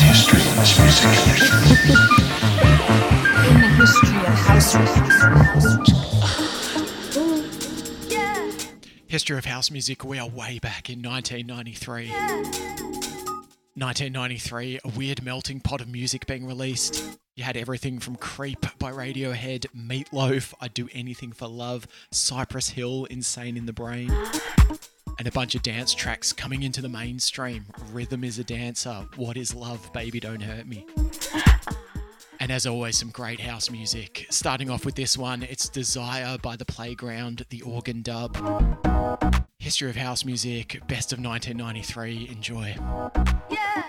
history of this music. In the history of house History of house music, we are way back in 1993. 1993, a weird melting pot of music being released. You had everything from Creep by Radiohead, Meatloaf, I'd Do Anything for Love, Cypress Hill, Insane in the Brain, and a bunch of dance tracks coming into the mainstream. Rhythm is a dancer, What is Love, Baby Don't Hurt Me. And as always, some great house music. Starting off with this one, it's Desire by The Playground, the organ dub. History of house music, best of 1993. Enjoy. Uh-huh.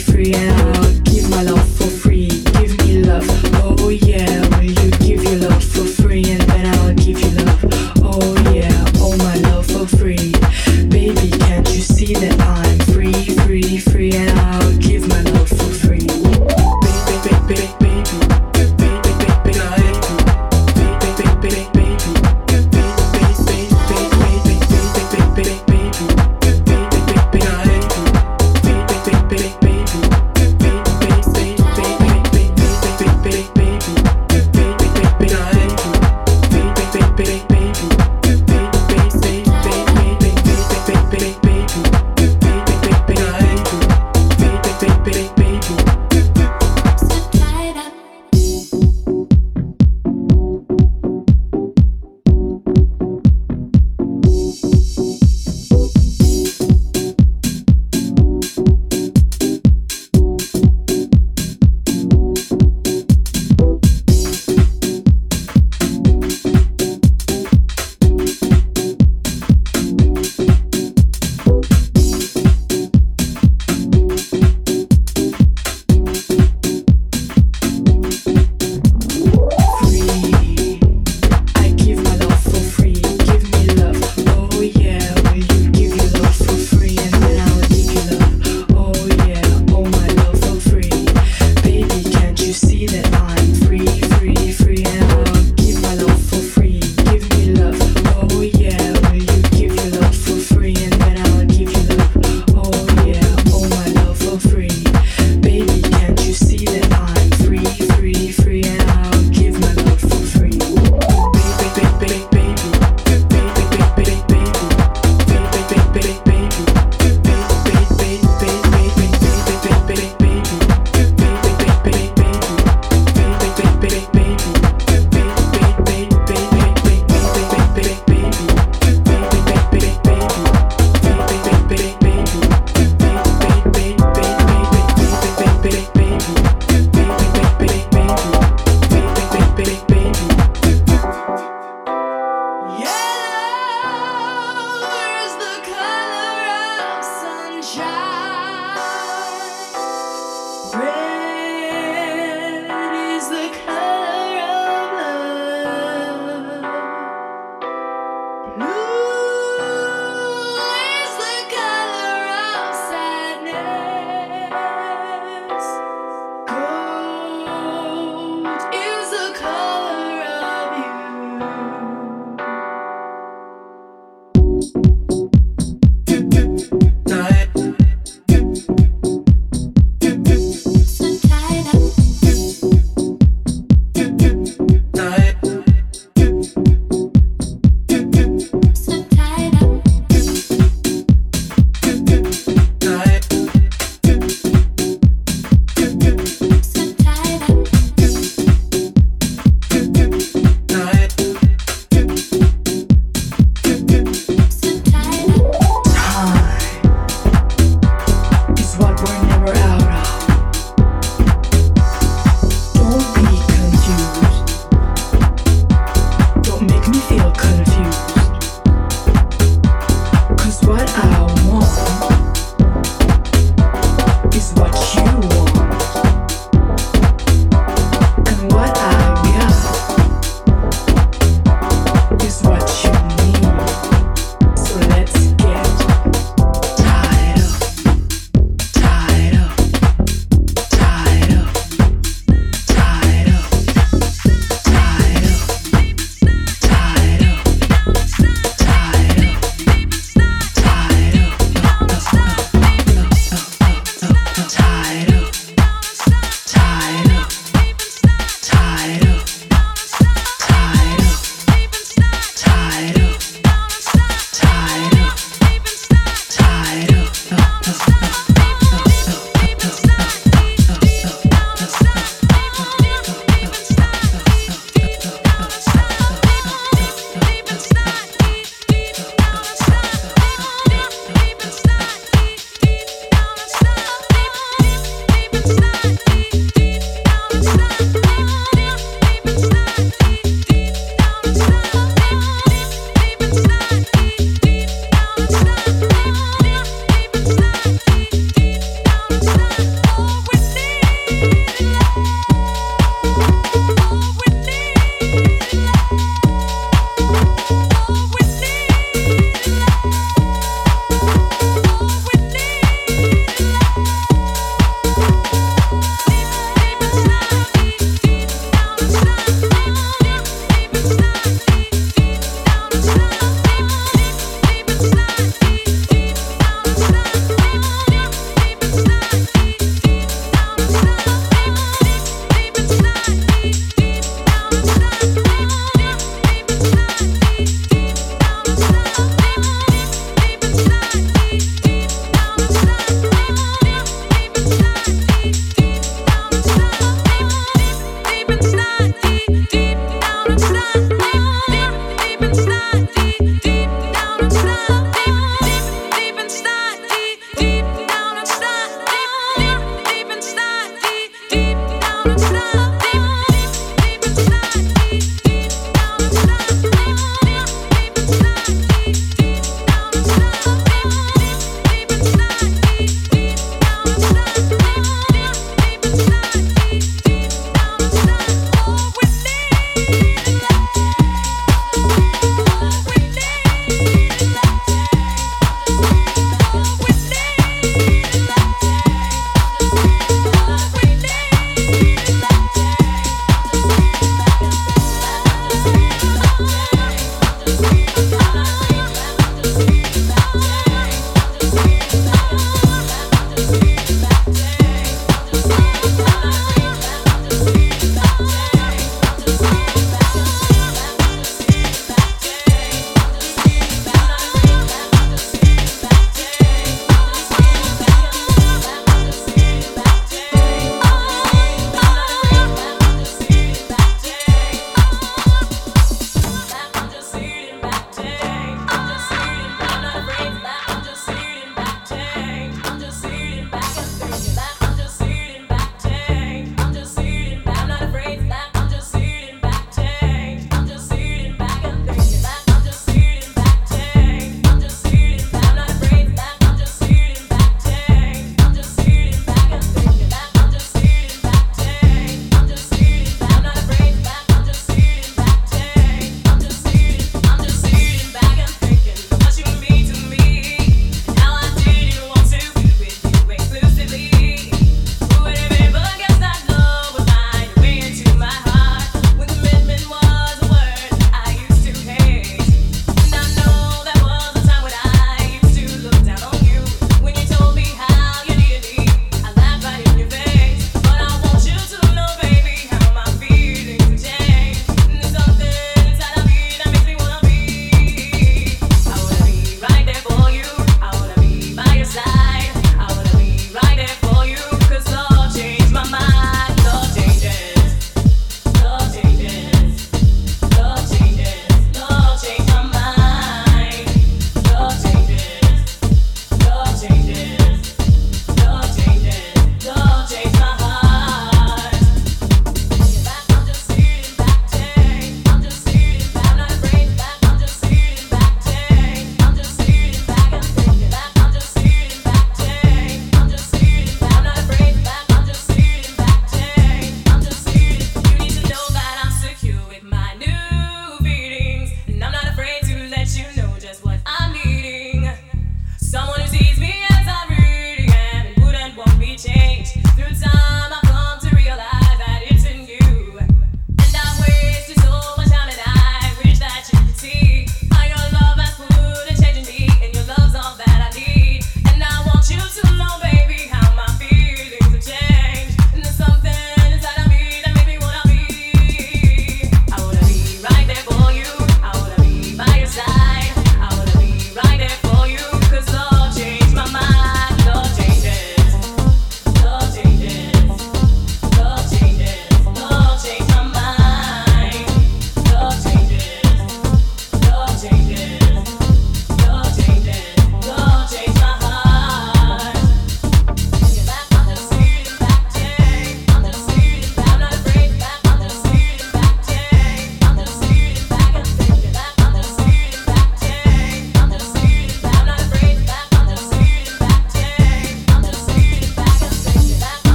free and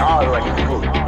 all right, like it's good.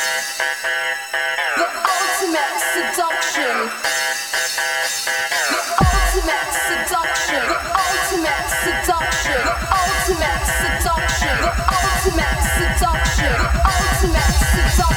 ultimate seduction. The ultimate seduction. The ultimate seduction. The ultimate seduction. The ultimate seduction.